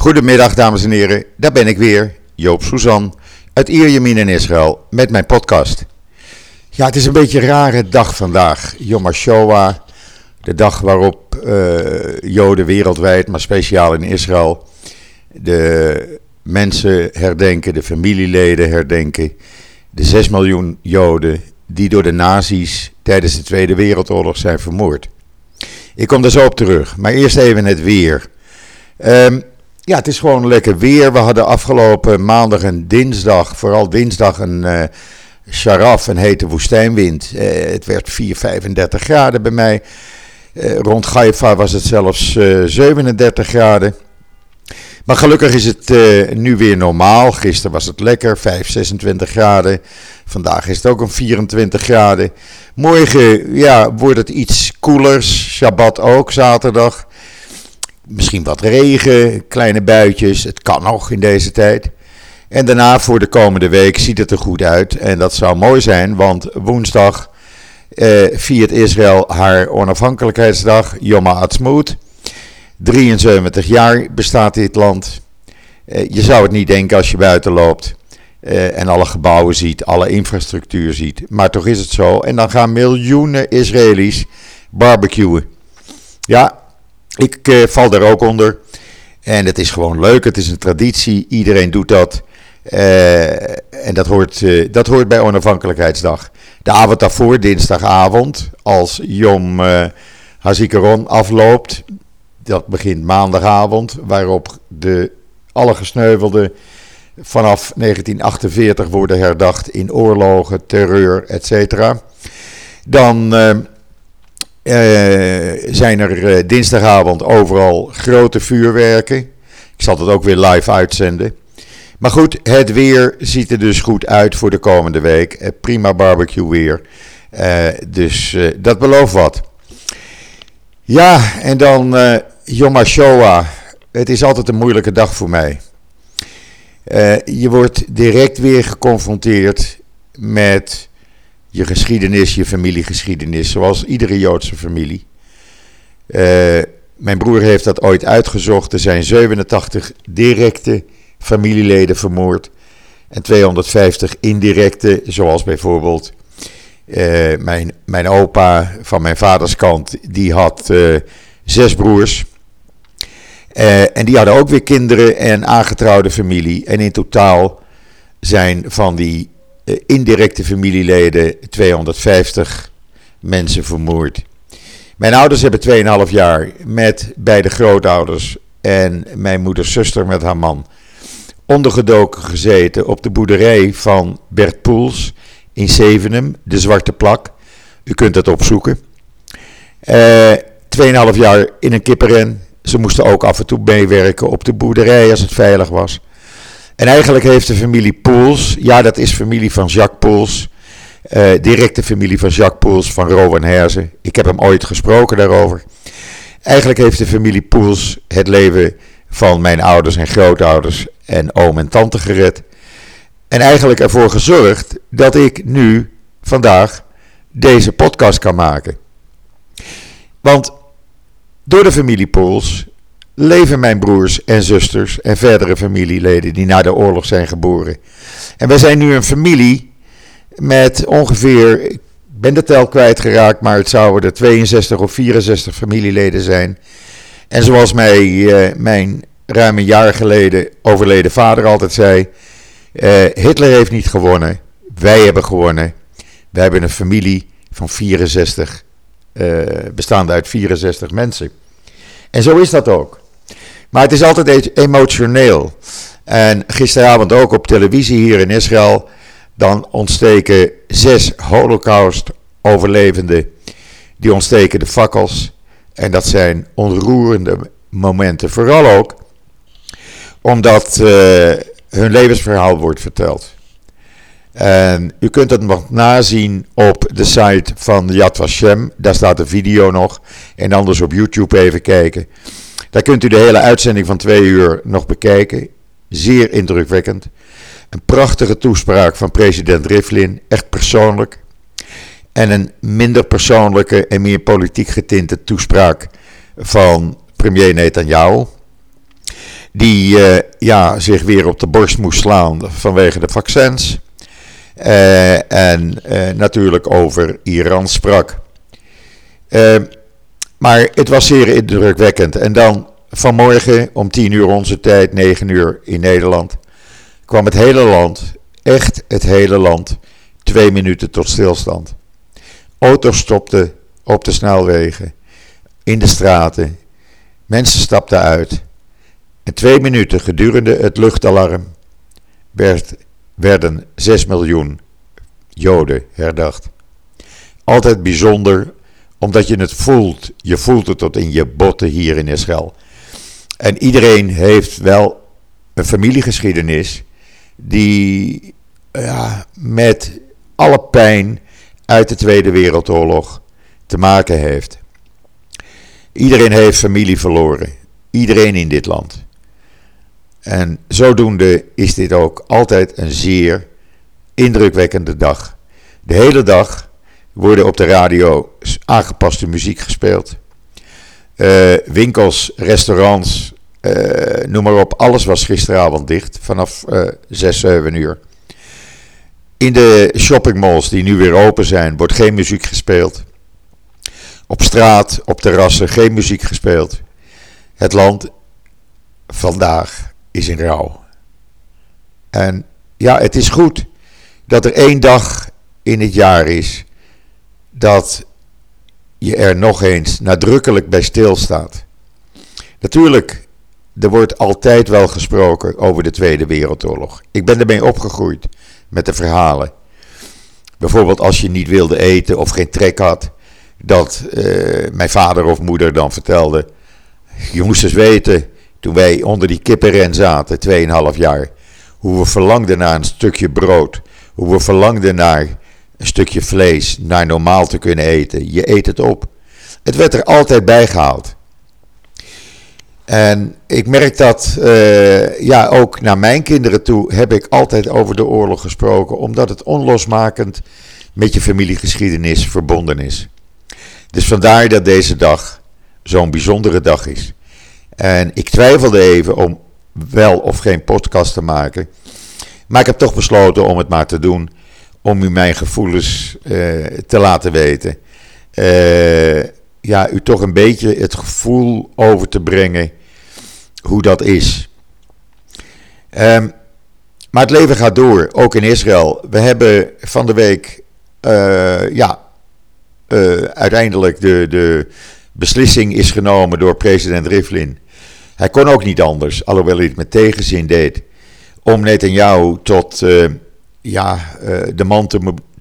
Goedemiddag dames en heren, daar ben ik weer, Joop Suzan uit Ierjemien in Israël met mijn podcast. Ja, het is een beetje een rare dag vandaag, Yom HaShoah, de dag waarop uh, Joden wereldwijd, maar speciaal in Israël, de mensen herdenken, de familieleden herdenken, de 6 miljoen Joden die door de nazi's tijdens de Tweede Wereldoorlog zijn vermoord. Ik kom daar zo op terug, maar eerst even het weer. Um, ja, het is gewoon lekker weer. We hadden afgelopen maandag en dinsdag, vooral dinsdag, een uh, sharaf, een hete woestijnwind. Uh, het werd 4, 35 graden bij mij. Uh, rond Haifa was het zelfs 37 graden. Maar gelukkig is het nu weer normaal. Gisteren was het lekker, 5, 26 graden. Vandaag is het ook een 24 graden. Morgen ja, wordt het iets koelers. Shabbat ook, zaterdag. Misschien wat regen, kleine buitjes. Het kan nog in deze tijd. En daarna voor de komende week ziet het er goed uit. En dat zou mooi zijn, want woensdag eh, viert Israël haar onafhankelijkheidsdag, Yom HaAtzmaut. 73 jaar bestaat dit land. Eh, je zou het niet denken als je buiten loopt eh, en alle gebouwen ziet, alle infrastructuur ziet. Maar toch is het zo. En dan gaan miljoenen Israëli's barbecuen. Ja, ik uh, val daar ook onder. En het is gewoon leuk, het is een traditie, iedereen doet dat. Uh, en dat hoort, uh, dat hoort bij Onafhankelijkheidsdag. De avond daarvoor, dinsdagavond, als Yom uh, Hazikaron afloopt. Dat begint maandagavond, waarop de, alle gesneuvelden vanaf 1948 worden herdacht in oorlogen, terreur, etc. Dan zijn er uh, dinsdagavond overal grote vuurwerken. Ik zal het ook weer live uitzenden. Maar goed, het weer ziet er dus goed uit voor de komende week. Uh, prima barbecue weer. dus dat belooft wat. Ja, en dan Yom HaShoah. Het is altijd een moeilijke dag voor mij. je wordt direct weer geconfronteerd met je geschiedenis, je familiegeschiedenis, zoals iedere Joodse familie. Uh, mijn broer heeft dat ooit uitgezocht. Er zijn 87 directe familieleden vermoord en 250 indirecte, zoals bijvoorbeeld uh, mijn, mijn opa van mijn vaders kant, die had uh, zes broers. en die hadden ook weer kinderen en aangetrouwde familie. En in totaal zijn van die indirecte familieleden 250 mensen vermoord. Mijn ouders hebben 2,5 jaar met beide grootouders en mijn moeders zuster met haar man ondergedoken gezeten op de boerderij van Bert Poels in Zevenum, de Zwarte Plak. U kunt dat opzoeken. Uh, eh, 2,5 jaar in een kippenren. Ze moesten ook af en toe meewerken op de boerderij als het veilig was. En eigenlijk heeft de familie Poels, ja dat is familie van Jacques Poels, uh, directe familie van Jacques Poels van Rowan Herzen. Ik heb hem ooit gesproken daarover. Eigenlijk heeft de familie Poels het leven van mijn ouders en grootouders en oom en tante gered. En eigenlijk ervoor gezorgd dat ik nu, vandaag, deze podcast kan maken. Want door de familie Poels leven mijn broers en zusters en verdere familieleden die na de oorlog zijn geboren. En wij zijn nu een familie met ongeveer, ik ben de tel kwijtgeraakt, maar het zouden er 62 of 64 familieleden zijn. En zoals mij, uh, mijn ruim een jaar geleden overleden vader altijd zei, uh, Hitler heeft niet gewonnen, wij hebben gewonnen. Wij hebben een familie van 64, uh, eh, bestaande uit 64 mensen. En zo is dat ook. Maar het is altijd e- emotioneel. En gisteravond ook op televisie hier in Israël. Dan ontsteken zes Holocaust-overlevenden. Die ontsteken de fakkels. En dat zijn onroerende momenten. Vooral ook omdat uh, hun levensverhaal wordt verteld. En u kunt het nog nazien op de site van Yad Vashem. Daar staat de video nog. En anders op YouTube even kijken. Daar kunt u de hele uitzending van twee uur nog bekijken. Zeer indrukwekkend. Een prachtige toespraak van president Rivlin, echt persoonlijk. En een minder persoonlijke en meer politiek getinte toespraak van premier Netanyahu. die ja, zich weer op de borst moest slaan vanwege de vaccins. en natuurlijk over Iran sprak. Maar het was zeer indrukwekkend. En dan vanmorgen om 10 uur onze tijd, 9 uur in Nederland, kwam het hele land, echt het hele land, twee minuten tot stilstand. Auto's stopten op de snelwegen, in de straten, mensen stapten uit. En twee minuten gedurende het luchtalarm werd, werden 6 miljoen Joden herdacht. Altijd bijzonder, omdat je het voelt. Je voelt het tot in je botten hier in Israël. En iedereen heeft wel een familiegeschiedenis die ja, met alle pijn uit de Tweede Wereldoorlog te maken heeft. Iedereen heeft familie verloren. Iedereen in dit land. En zodoende is dit ook altijd een zeer indrukwekkende dag. De hele dag worden op de radio aangepaste muziek gespeeld. Uh, winkels, restaurants, uh, noem maar op. Alles was gisteravond dicht vanaf uh, 6, 7 uur. In de shoppingmalls die nu weer open zijn, wordt geen muziek gespeeld. Op straat, op terrassen, geen muziek gespeeld. Het land vandaag is in rouw. En ja, het is goed dat er één dag in het jaar is dat je er nog eens nadrukkelijk bij stilstaat. Natuurlijk, er wordt altijd wel gesproken over de Tweede Wereldoorlog. Ik ben ermee opgegroeid met de verhalen. Bijvoorbeeld als je niet wilde eten of geen trek had, dat uh, mijn vader of moeder dan vertelde. Je moest eens weten, toen wij onder die kippenren zaten, 2,5 jaar, hoe we verlangden naar een stukje brood. Hoe we verlangden naar een stukje vlees, naar normaal te kunnen eten. Je eet het op. Het werd er altijd bij gehaald. En ik merk dat, uh, ja, ook naar mijn kinderen toe heb ik altijd over de oorlog gesproken, omdat het onlosmakend met je familiegeschiedenis verbonden is. Dus vandaar dat deze dag zo'n bijzondere dag is. En ik twijfelde even om wel of geen podcast te maken. Maar ik heb toch besloten om het maar te doen. Om u mijn gevoelens uh, te laten weten. Uh, ja, u toch een beetje het gevoel over te brengen hoe dat is. Um, maar het leven gaat door, ook in Israël. We hebben van de week, uh, ja, uiteindelijk de, de beslissing is genomen door president Rivlin. Hij kon ook niet anders, alhoewel hij het met tegenzin deed, om Netanyahu tot ja, de man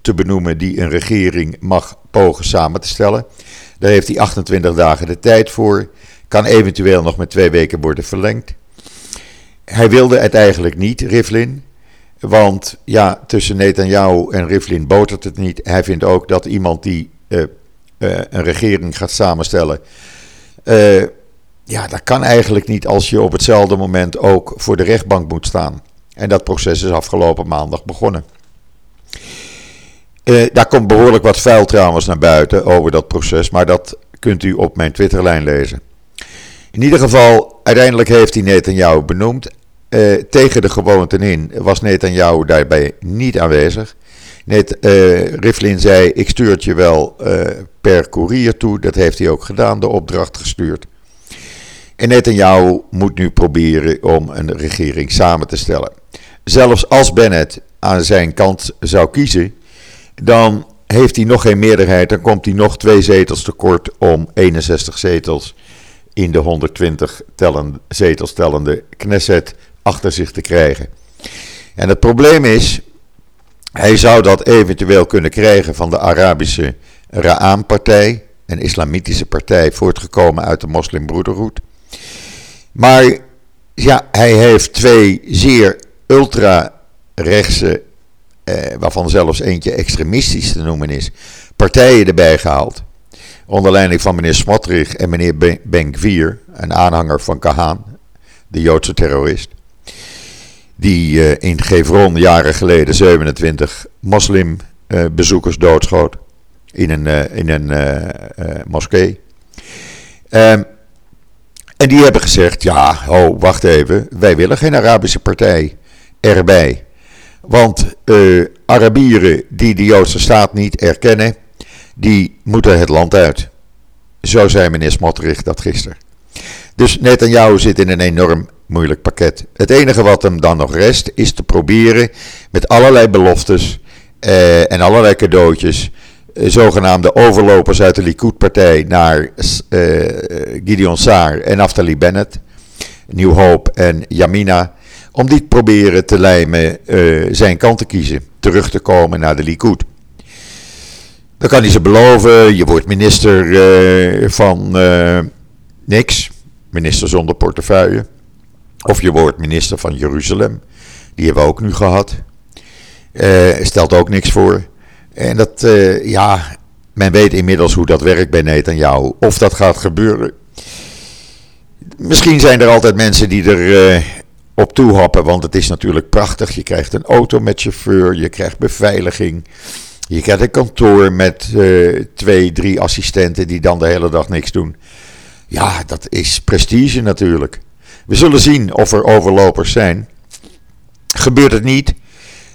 te, benoemen die een regering mag pogen samen te stellen. Daar heeft hij 28 dagen de tijd voor. Kan eventueel nog met twee weken worden verlengd. Hij wilde het eigenlijk niet, Rivlin. Want ja, tussen Netanyahu en Rivlin botert het niet. Hij vindt ook dat iemand die uh, uh, een regering gaat samenstellen. Ja, dat kan eigenlijk niet als je op hetzelfde moment ook voor de rechtbank moet staan. En dat proces is afgelopen maandag begonnen. daar komt behoorlijk wat vuil trouwens naar buiten over dat proces, maar dat kunt u op mijn Twitterlijn lezen. In ieder geval, uiteindelijk heeft hij Netanyahu benoemd. Uh, tegen de gewoonten in was Netanyahu daarbij niet aanwezig. Net, uh, Rivlin zei: Ik stuur het je wel per koerier toe. Dat heeft hij ook gedaan, de opdracht gestuurd. En Netanyahu moet nu proberen om een regering samen te stellen. Zelfs als Bennett aan zijn kant zou kiezen, dan heeft hij nog geen meerderheid. Dan komt hij nog twee zetels tekort om 61 zetels in de 120 tellen, zetels tellende Knesset achter zich te krijgen. En het probleem is, hij zou dat eventueel kunnen krijgen van de Arabische Ra'am-partij, een islamitische partij voortgekomen uit de moslimbroederhoed. Maar ja, hij heeft twee zeer ultra-rechtse, eh, waarvan zelfs eentje extremistisch te noemen is, partijen erbij gehaald onder leiding van meneer Smotrich en meneer Ben Gvir, een aanhanger van Kahan, de Joodse terrorist, die uh, in Gevron jaren geleden 27 moslimbezoekers uh, doodschoot in een, uh, in een moskee. Um, En die hebben gezegd: ja, oh, wacht even, wij willen geen Arabische partij erbij. Want uh, Arabieren die de Joodse staat niet erkennen, die moeten het land uit. Zo zei meneer Smotrich dat gisteren. Dus Netanyahu zit in een enorm moeilijk pakket. Het enige wat hem dan nog rest is te proberen met allerlei beloftes eh, en allerlei cadeautjes eh, zogenaamde overlopers uit de Likud-partij naar uh, Gideon Saar en Naftali Bennett, New Hope en Yamina, om die te proberen te lijmen uh, zijn kant te kiezen, terug te komen naar de Likud. Dan kan hij ze beloven, je wordt minister van niks, minister zonder portefeuille. Of je wordt minister van Jeruzalem, die hebben we ook nu gehad. stelt ook niks voor. En dat, ja, men weet inmiddels hoe dat werkt bij jou. Of dat gaat gebeuren. Misschien zijn er altijd mensen die er op toehappen, want het is natuurlijk prachtig. Je krijgt een auto met chauffeur, je krijgt beveiliging. Je krijgt een kantoor met uh, twee, drie assistenten die dan de hele dag niks doen. Ja, dat is prestige natuurlijk. We zullen zien of er overlopers zijn. Gebeurt het niet,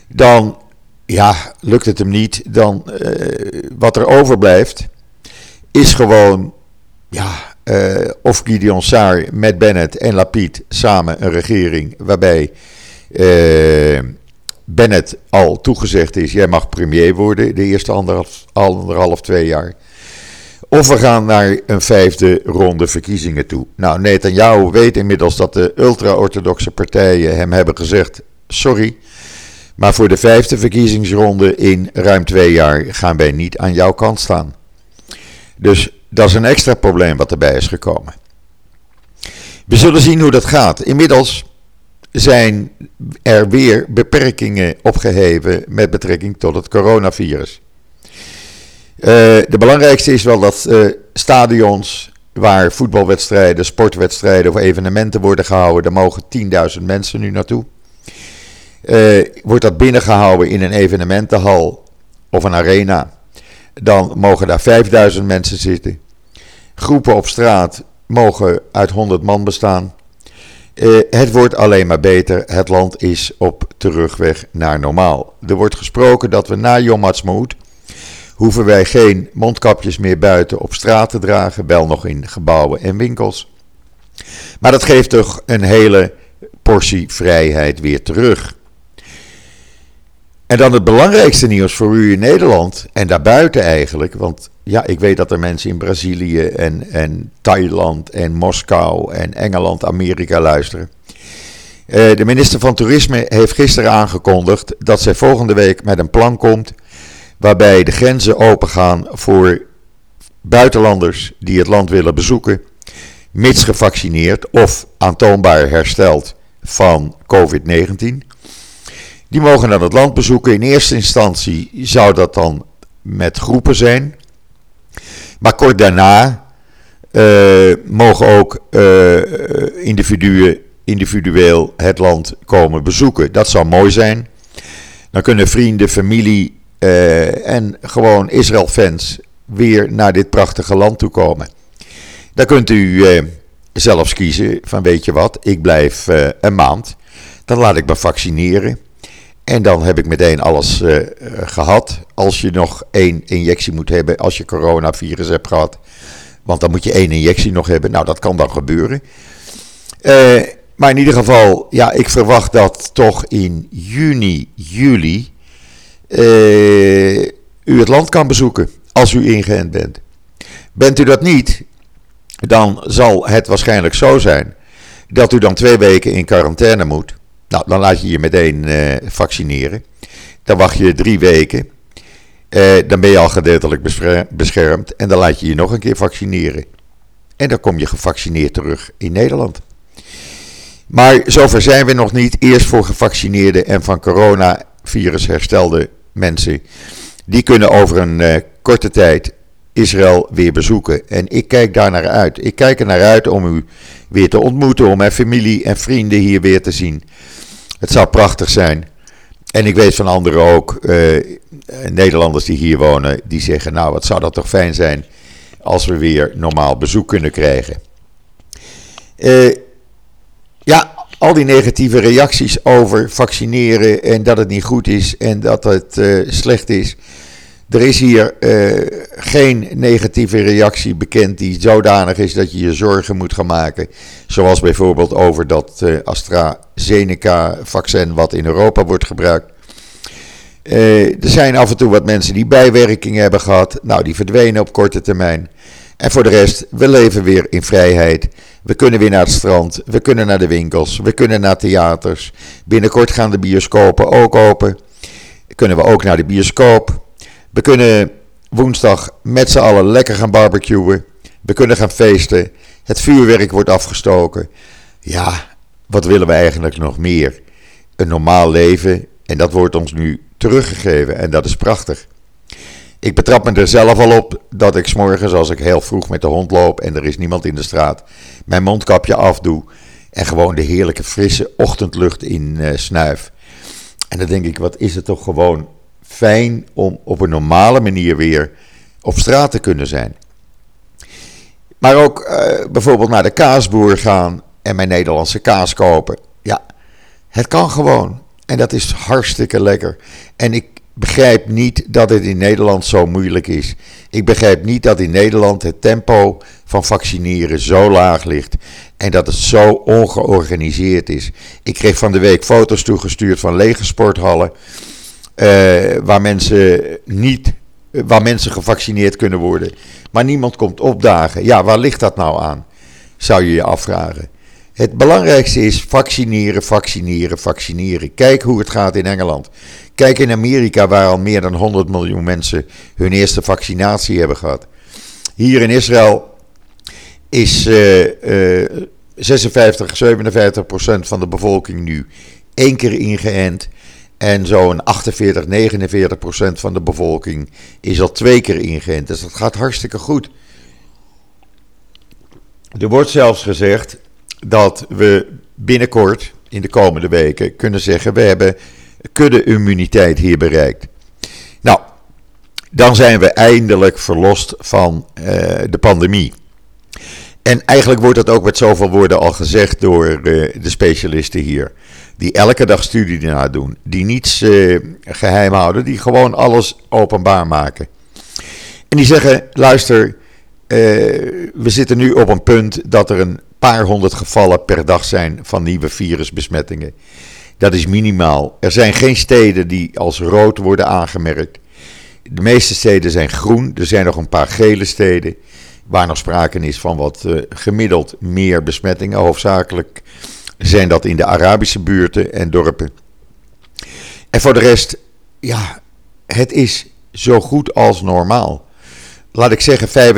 dan ja, lukt het hem niet, dan uh, wat er overblijft is gewoon ja, uh, of Gideon Saar met Bennett en Lapid samen een regering waarbij uh, Bennett al toegezegd is, jij mag premier worden de eerste anderhalf, anderhalf, twee jaar. Of we gaan naar een vijfde ronde verkiezingen toe. Nou, Netanyahu weet inmiddels dat de ultra-orthodoxe partijen hem hebben gezegd: sorry, maar voor de vijfde verkiezingsronde in ruim twee jaar gaan wij niet aan jouw kant staan. Dus dat is een extra probleem wat erbij is gekomen. We zullen zien hoe dat gaat. Inmiddels zijn er weer beperkingen opgeheven met betrekking tot het coronavirus. Uh, de belangrijkste is wel dat uh, stadions waar voetbalwedstrijden, sportwedstrijden of evenementen worden gehouden, daar mogen 10.000 mensen nu naartoe. Uh, wordt dat binnengehouden in een evenementenhal of een arena, dan mogen daar 5000 mensen zitten. Groepen op straat mogen uit 100 man bestaan. Uh, het wordt alleen maar beter. Het land is op terugweg naar normaal. Er wordt gesproken dat we na Yom hoeven wij geen mondkapjes meer buiten op straat te dragen, wel nog in gebouwen en winkels. Maar dat geeft toch een hele portie vrijheid weer terug. En dan het belangrijkste nieuws voor u in Nederland en daarbuiten eigenlijk. Want ja, ik weet dat er mensen in Brazilië en, en Thailand en Moskou en Engeland, Amerika luisteren. Uh, de minister van Toerisme heeft gisteren aangekondigd dat zij volgende week met een plan komt. waarbij de grenzen opengaan voor buitenlanders die het land willen bezoeken. mits gevaccineerd of aantoonbaar hersteld van COVID-19. Die mogen dan het land bezoeken. In eerste instantie zou dat dan met groepen zijn. Maar kort daarna uh, mogen ook uh, individuen individueel het land komen bezoeken. Dat zou mooi zijn. Dan kunnen vrienden, familie uh, en gewoon Israël-fans weer naar dit prachtige land toe komen. Dan kunt u zelfs kiezen van weet je wat, ik blijf een maand. Dan laat ik me vaccineren. En dan heb ik meteen alles uh, gehad. Als je nog één injectie moet hebben, als je coronavirus hebt gehad. Want dan moet je één injectie nog hebben. Nou, dat kan dan gebeuren. Uh, maar in ieder geval, ja, ik verwacht dat toch in juni, juli. U het land kan bezoeken. Als u ingeënt bent. Bent u dat niet, dan zal het waarschijnlijk zo zijn. Dat u dan twee weken in quarantaine moet. Nou, dan laat je je meteen uh, vaccineren. Dan wacht je drie weken. Uh, dan ben je al gedeeltelijk beschermd. En dan laat je je nog een keer vaccineren. En dan kom je gevaccineerd terug in Nederland. Maar zover zijn we nog niet. Eerst voor gevaccineerde en van coronavirus herstelde mensen. Die kunnen over een uh, korte tijd Israël weer bezoeken. En ik kijk daar naar uit. Ik kijk er naar uit om u weer te ontmoeten, om mijn familie en vrienden hier weer te zien. Het zou prachtig zijn. En ik weet van anderen ook, uh, Nederlanders die hier wonen, die zeggen: Nou, wat zou dat toch fijn zijn als we weer normaal bezoek kunnen krijgen. ja, al die negatieve reacties over vaccineren en dat het niet goed is en dat het slecht is. Er is hier uh, geen negatieve reactie bekend die zodanig is dat je je zorgen moet gaan maken. Zoals bijvoorbeeld over dat uh, AstraZeneca-vaccin wat in Europa wordt gebruikt. Uh, er zijn af en toe wat mensen die bijwerkingen hebben gehad. Nou, die verdwenen op korte termijn. En voor de rest, we leven weer in vrijheid. We kunnen weer naar het strand. We kunnen naar de winkels. We kunnen naar theaters. Binnenkort gaan de bioscopen ook open. Kunnen we ook naar de bioscoop. We kunnen woensdag met z'n allen lekker gaan barbecuen. We kunnen gaan feesten. Het vuurwerk wordt afgestoken. Ja, wat willen we eigenlijk nog meer? Een normaal leven. En dat wordt ons nu teruggegeven. En dat is prachtig. Ik betrap me er zelf al op dat ik s'morgens als ik heel vroeg met de hond loop en er is niemand in de straat, mijn mondkapje afdoe en gewoon de heerlijke frisse ochtendlucht in uh, snuif. En dan denk ik, wat is het toch gewoon fijn om op een normale manier weer op straat te kunnen zijn. Maar ook uh, bijvoorbeeld naar de kaasboer gaan en mijn Nederlandse kaas kopen. Ja, het kan gewoon. En dat is hartstikke lekker. En ik begrijp niet dat het in Nederland zo moeilijk is. Ik begrijp niet dat in Nederland het tempo van vaccineren zo laag ligt. En dat het zo ongeorganiseerd is. Ik kreeg van de week foto's toegestuurd van lege sporthallen. Uh, waar mensen niet, waar mensen gevaccineerd kunnen worden. Maar niemand komt opdagen. Ja, waar ligt dat nou aan? Zou je je afvragen. Het belangrijkste is vaccineren, vaccineren, vaccineren. Kijk hoe het gaat in Engeland. Kijk in Amerika, waar al meer dan 100 miljoen mensen hun eerste vaccinatie hebben gehad. Hier in Israël is uh, uh, 56, 57 procent van de bevolking nu één keer ingeënt. En zo'n 48, 49 procent van de bevolking is al twee keer ingeënt. Dus dat gaat hartstikke goed. Er wordt zelfs gezegd dat we binnenkort, in de komende weken, kunnen zeggen: we hebben kudde-immuniteit hier bereikt. Nou, dan zijn we eindelijk verlost van uh, de pandemie. En eigenlijk wordt dat ook met zoveel woorden al gezegd door uh, de specialisten hier die elke dag studie ernaar doen, die niets uh, geheim houden, die gewoon alles openbaar maken. En die zeggen: luister, uh, we zitten nu op een punt dat er een paar honderd gevallen per dag zijn van nieuwe virusbesmettingen. Dat is minimaal. Er zijn geen steden die als rood worden aangemerkt. De meeste steden zijn groen. Er zijn nog een paar gele steden waar nog sprake is van wat uh, gemiddeld meer besmettingen, hoofdzakelijk zijn dat in de Arabische buurten en dorpen. En voor de rest, ja, het is zo goed als normaal. Laat ik zeggen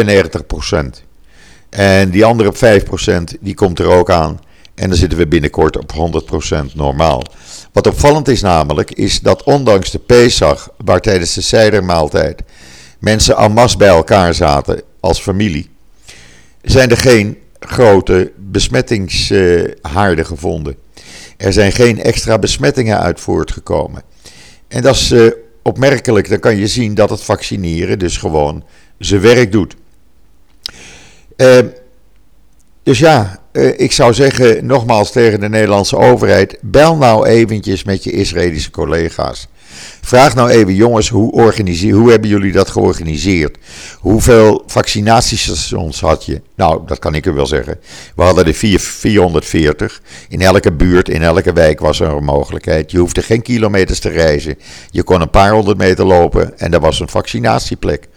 95%. En die andere 5% die komt er ook aan. En dan zitten we binnenkort op 100% normaal. Wat opvallend is namelijk, is dat ondanks de Pesach, waar tijdens de Seidermaaltijd mensen en bij elkaar zaten als familie, zijn er geen grote besmettingshaarden gevonden. Er zijn geen extra besmettingen uit voortgekomen. En dat is uh, opmerkelijk. Dan kan je zien dat het vaccineren dus gewoon zijn werk doet. Uh, dus ja, uh, ik zou zeggen nogmaals tegen de Nederlandse overheid: bel nou eventjes met je Israëlische collega's. Vraag nou even, jongens, hoe, organiseer, hoe hebben jullie dat georganiseerd? Hoeveel vaccinatiestations had je? Nou, dat kan ik u wel zeggen. We hadden er 440. In elke buurt, in elke wijk was er een mogelijkheid. Je hoefde geen kilometers te reizen. Je kon een paar honderd meter lopen en er was een vaccinatieplek.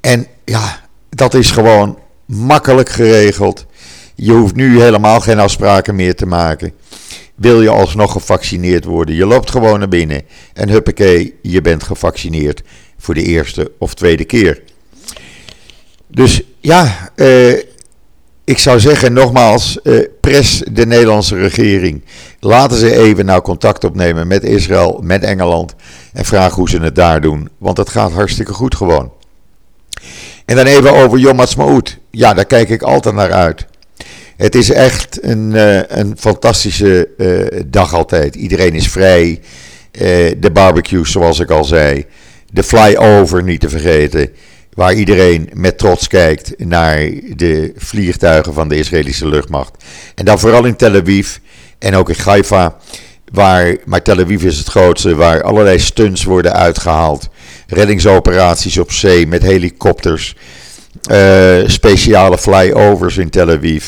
En ja, dat is gewoon makkelijk geregeld. Je hoeft nu helemaal geen afspraken meer te maken wil je alsnog gevaccineerd worden. Je loopt gewoon naar binnen en huppakee, je bent gevaccineerd voor de eerste of tweede keer. Dus ja, eh, ik zou zeggen nogmaals, eh, pres de Nederlandse regering. Laten ze even nou contact opnemen met Israël, met Engeland en vraag hoe ze het daar doen. Want het gaat hartstikke goed gewoon. En dan even over Yom Ha'atzmaut. Ja, daar kijk ik altijd naar uit. Het is echt een, uh, een fantastische uh, dag altijd. Iedereen is vrij. Uh, de barbecue, zoals ik al zei. De flyover, niet te vergeten. waar iedereen met trots kijkt naar de vliegtuigen van de Israëlische luchtmacht. En dan vooral in Tel Aviv en ook in Haifa, waar, maar Tel Aviv is het grootste, waar allerlei stunts worden uitgehaald. Reddingsoperaties op zee met helikopters, speciale flyovers in Tel Aviv.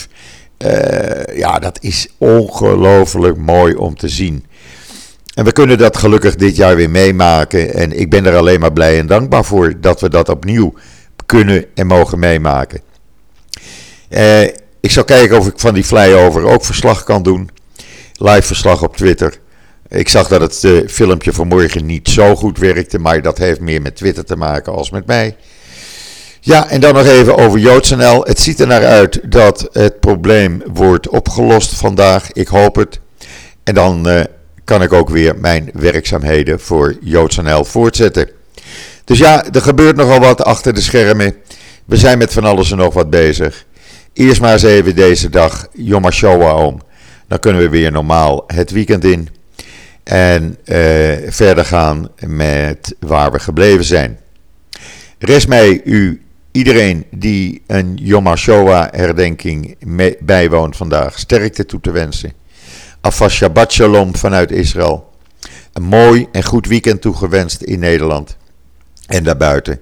Uh, ja, dat is ongelooflijk mooi om te zien. En we kunnen dat gelukkig dit jaar weer meemaken. En ik ben er alleen maar blij en dankbaar voor dat we dat opnieuw kunnen en mogen meemaken. Uh, ik zal kijken of ik van die flyover ook verslag kan doen. Live verslag op Twitter. Ik zag dat het uh, filmpje vanmorgen niet zo goed werkte, maar dat heeft meer met Twitter te maken als met mij. Ja, en dan nog even over JoodsNL. Het ziet er naar uit dat het probleem wordt opgelost vandaag. Ik hoop het. En dan uh, kan ik ook weer mijn werkzaamheden voor JoodsNL voortzetten. Dus ja, er gebeurt nogal wat achter de schermen. We zijn met van alles en nog wat bezig. Eerst maar eens even deze dag Yom HaShoah om. Dan kunnen we weer normaal het weekend in. En uh, verder gaan met waar we gebleven zijn. Rest mij u, iedereen die een Yom HaShoah herdenking bijwoont vandaag, sterkte toe te wensen. Afas Shabbat Shalom vanuit Israël. Een mooi en goed weekend toegewenst in Nederland en daarbuiten.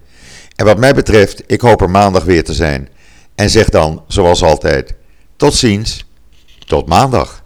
En wat mij betreft, ik hoop er maandag weer te zijn. En zeg dan, zoals altijd, tot ziens, tot maandag.